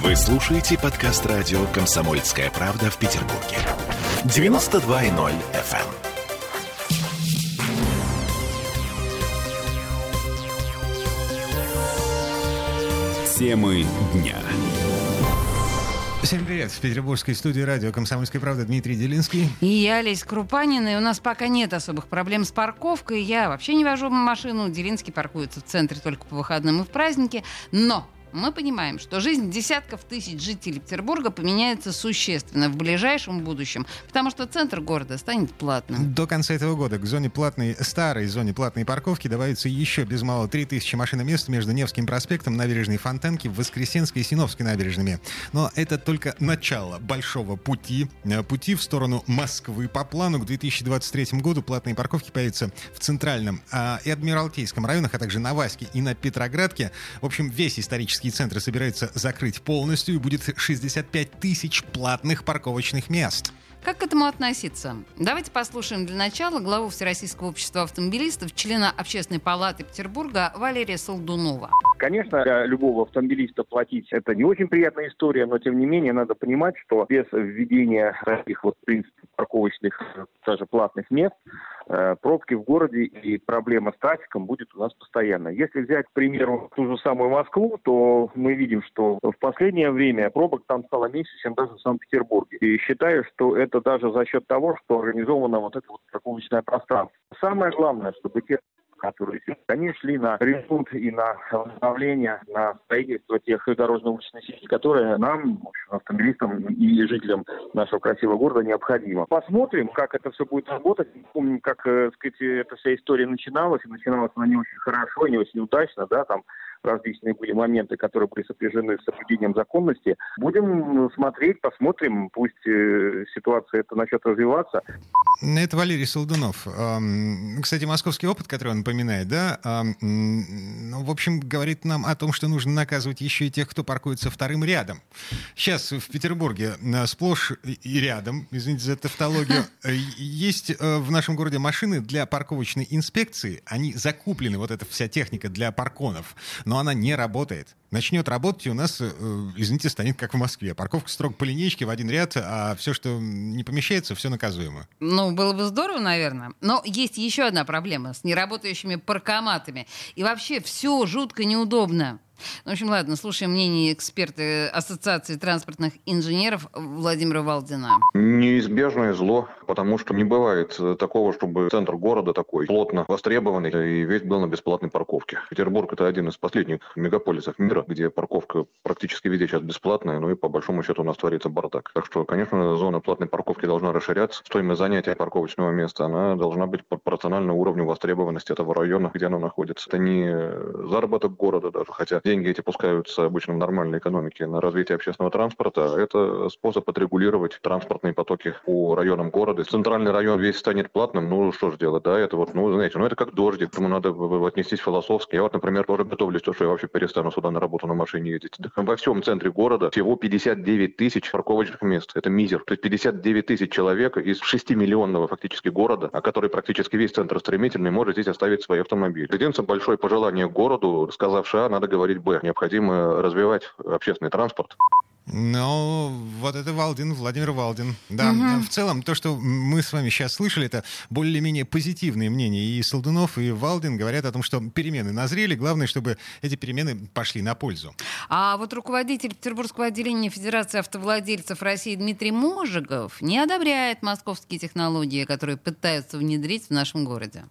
Вы слушаете подкаст радио «Комсомольская правда» в Петербурге. 92.0 FM. Темы дня. Всем привет! В петербургской студии радио «Комсомольская правда» Дмитрий Делинский. И я, Олесь Крупанина. И у нас пока нет особых проблем с парковкой. Я вообще не вожу машину. Делинский паркуется в центре только по выходным и в праздники. Но мы понимаем, что жизнь десятков тысяч жителей Петербурга поменяется существенно в ближайшем будущем, потому что центр города станет платным. До конца этого года к зоне платной, старой зоне платной парковки добавится еще без малого 3000 машиномест между Невским проспектом, набережной Фонтанки, Воскресенской и Синовской набережными. Но это только начало большого пути, э, пути в сторону Москвы. По плану к 2023 году платные парковки появятся в Центральном а, и Адмиралтейском районах, а также на Ваське и на Петроградке. В общем, весь исторический Туристические центры собираются закрыть полностью и будет 65 тысяч платных парковочных мест. Как к этому относиться? Давайте послушаем для начала главу Всероссийского общества автомобилистов, члена Общественной палаты Петербурга Валерия Солдунова. Конечно, для любого автомобилиста платить это не очень приятная история, но тем не менее надо понимать, что без введения таких вот принципов парковочных, даже платных мест, Э, пробки в городе и проблема с трафиком будет у нас постоянно. Если взять, к примеру, ту же самую Москву, то мы видим, что в последнее время пробок там стало меньше, чем даже в Санкт-Петербурге. И считаю, что это даже за счет того, что организовано вот это вот парковочное пространство. Самое главное, чтобы те которые они шли на ремонт и на восстановление, на строительство тех дорожно-уличной сети, которые нам, в автомобилистам и жителям нашего красивого города необходимо. Посмотрим, как это все будет работать. Помним, как, э, сказать, эта вся история начиналась, и начиналась она не очень хорошо, не очень удачно, да, там различные были моменты, которые были сопряжены с соблюдением законности. Будем смотреть, посмотрим, пусть э, ситуация это начнет развиваться. Это Валерий Солдунов. Кстати, московский опыт, который он напоминает, да, ну, в общем, говорит нам о том, что нужно наказывать еще и тех, кто паркуется вторым рядом. Сейчас в Петербурге э, сплошь и рядом, извините за тавтологию, э, есть в нашем городе машины для парковочной инспекции. Они закуплены, вот эта вся техника для парконов но она не работает. Начнет работать, и у нас, э, извините, станет как в Москве. Парковка строго по линейке в один ряд, а все, что не помещается, все наказуемо. Ну, было бы здорово, наверное. Но есть еще одна проблема с неработающими паркоматами. И вообще все жутко неудобно. Ну, в общем, ладно, слушаем мнение эксперта Ассоциации транспортных инженеров Владимира Валдина. Неизбежное зло, потому что не бывает такого, чтобы центр города такой плотно востребованный и весь был на бесплатной парковке. Петербург — это один из последних мегаполисов мира, где парковка практически везде сейчас бесплатная, ну и по большому счету у нас творится бардак. Так что, конечно, зона платной парковки должна расширяться. Стоимость занятия парковочного места, она должна быть пропорциональна уровню востребованности этого района, где она находится. Это не заработок города даже, хотя деньги эти пускаются обычно в нормальной экономике на развитие общественного транспорта. Это способ отрегулировать транспортные потоки по районам города. Центральный район весь станет платным, ну что же делать, да, это вот, ну, знаете, ну это как дождик, к этому надо отнестись философски. Я вот, например, тоже готовлюсь, то, что я вообще перестану сюда на работу на машине ездить. Во всем центре города всего 59 тысяч парковочных мест. Это мизер. То есть 59 тысяч человек из 6-миллионного фактически города, а который практически весь центр стремительный, может здесь оставить свои автомобили. Единственное большое пожелание городу, сказавши А, надо говорить Б. Необходимо развивать общественный транспорт. Ну, вот это Валдин, Владимир Валдин. Да, угу. в целом, то, что мы с вами сейчас слышали, это более-менее позитивные мнения. И Солдунов, и Валдин говорят о том, что перемены назрели. Главное, чтобы эти перемены пошли на пользу. А вот руководитель Петербургского отделения Федерации автовладельцев России Дмитрий Можигов не одобряет московские технологии, которые пытаются внедрить в нашем городе.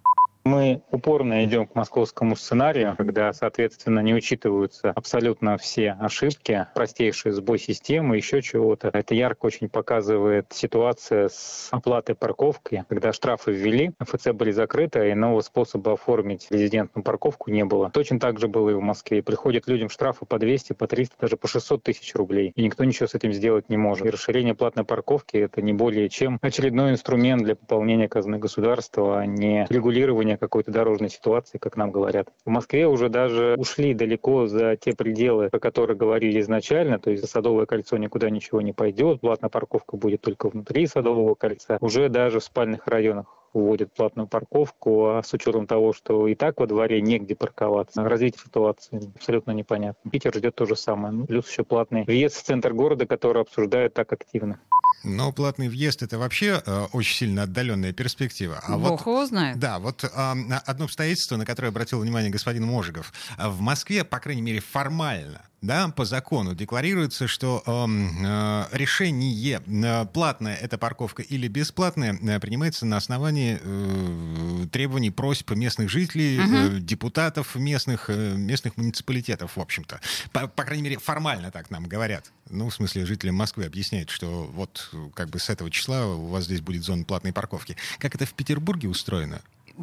Мы упорно идем к московскому сценарию, когда, соответственно, не учитываются абсолютно все ошибки, простейший сбой системы, еще чего-то. Это ярко очень показывает ситуация с оплатой парковки, когда штрафы ввели, ФЦ были закрыты, а иного способа оформить резидентную парковку не было. Точно так же было и в Москве. Приходят людям штрафы по 200, по 300, даже по 600 тысяч рублей, и никто ничего с этим сделать не может. И расширение платной парковки — это не более чем очередной инструмент для пополнения казны государства, а не регулирование улучшения какой-то дорожной ситуации, как нам говорят. В Москве уже даже ушли далеко за те пределы, о которых говорили изначально, то есть за Садовое кольцо никуда ничего не пойдет, платная парковка будет только внутри Садового кольца. Уже даже в спальных районах вводят платную парковку, а с учетом того, что и так во дворе негде парковаться, развитие ситуации абсолютно непонятно. Питер ждет то же самое. Ну, плюс еще платный въезд в центр города, который обсуждают так активно. Но платный въезд это вообще э, очень сильно отдаленная перспектива. А Бог вот, его знает. Да, вот э, одно обстоятельство, на которое обратил внимание господин Можигов. В Москве, по крайней мере, формально да, по закону декларируется, что эм, э, решение э, платная эта парковка или бесплатная э, принимается на основании э, требований, просьб местных жителей, угу. э, депутатов местных, э, местных муниципалитетов, в общем-то. По, по крайней мере, формально так нам говорят. Ну, в смысле, жителям Москвы объясняют, что вот как бы с этого числа у вас здесь будет зона платной парковки. Как это в Петербурге устроено?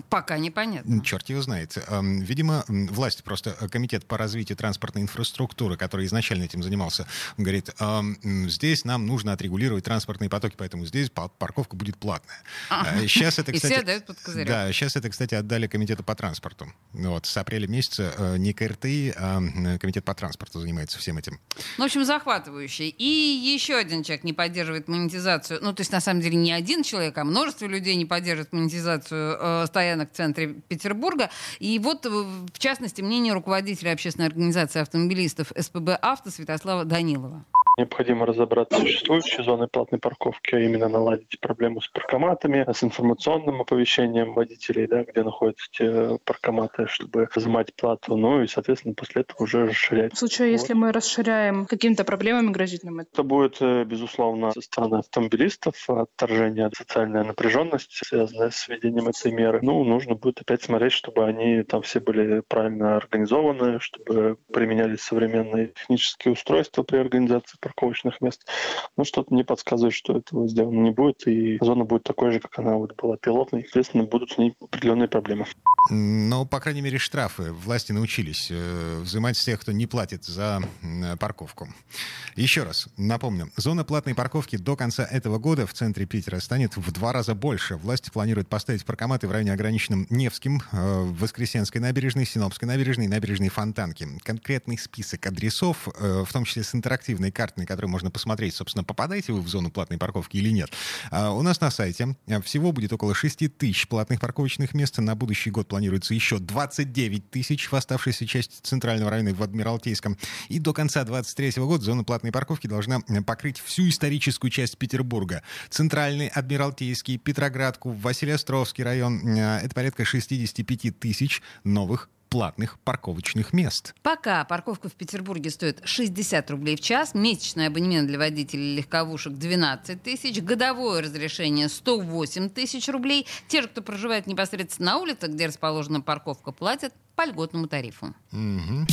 Пока непонятно. Черт его знает. Видимо, власть, просто э, комитет по развитию транспортной инфраструктуры, который изначально этим занимался, говорит, здесь нам нужно отрегулировать транспортные потоки, поэтому здесь парковка будет платная. Сейчас э, это, кстати... И все дают под козырек. Да, сейчас это, кстати, отдали комитету по транспорту. Вот, с апреля месяца э, не КРТИ, а комитет по транспорту занимается всем этим. Ну, в общем, захватывающе. И еще один человек не поддерживает монетизацию. Ну, то есть, на самом деле, не один человек, а множество людей не поддерживает монетизацию стоянок в центре Петербурга. И вот, э, в частности, мнение руководителя общественной организации автомобилистов СПБ «Авто» Святослава Данилова. Необходимо разобраться с существующей зоной платной парковки, а именно наладить проблему с паркоматами, с информационным оповещением водителей, да, где находятся те паркоматы, чтобы взимать плату, ну и, соответственно, после этого уже расширять. В случае, вот. если мы расширяем, какими-то проблемами грозит нам это? Это будет, э, безусловно, со стороны автомобилистов отторжение, социальная напряженность, связанная с введением этой меры. Ну, нужно будет опять смотреть, чтобы они там все были правильно организованы, чтобы применялись современные технические устройства при организации парковочных мест. Но что-то не подсказывает, что этого сделано не будет, и зона будет такой же, как она вот была пилотной. Естественно, будут с ней определенные проблемы. Но, по крайней мере, штрафы власти научились э, взимать с тех, кто не платит за э, парковку. Еще раз напомню, зона платной парковки до конца этого года в центре Питера станет в два раза больше. Власти планируют поставить паркоматы в районе ограниченном Невским, э, Воскресенской набережной, Синопской набережной и набережной Фонтанки. Конкретный список адресов, в том числе с интерактивной картой на которой можно посмотреть, собственно, попадаете вы в зону платной парковки или нет. А у нас на сайте всего будет около 6 тысяч платных парковочных мест. На будущий год планируется еще 29 тысяч в оставшейся части центрального района в Адмиралтейском. И до конца 2023 года зона платной парковки должна покрыть всю историческую часть Петербурга. Центральный, Адмиралтейский, Петроградку, Василиостровский район. А, это порядка 65 тысяч новых платных парковочных мест. Пока парковка в Петербурге стоит 60 рублей в час, месячный абонемент для водителей легковушек 12 тысяч, годовое разрешение 108 тысяч рублей. Те же, кто проживает непосредственно на улице, где расположена парковка, платят по льготному тарифу. Угу.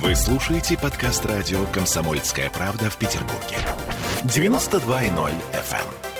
Вы слушаете подкаст радио «Комсомольская правда» в Петербурге. 92.0 FM.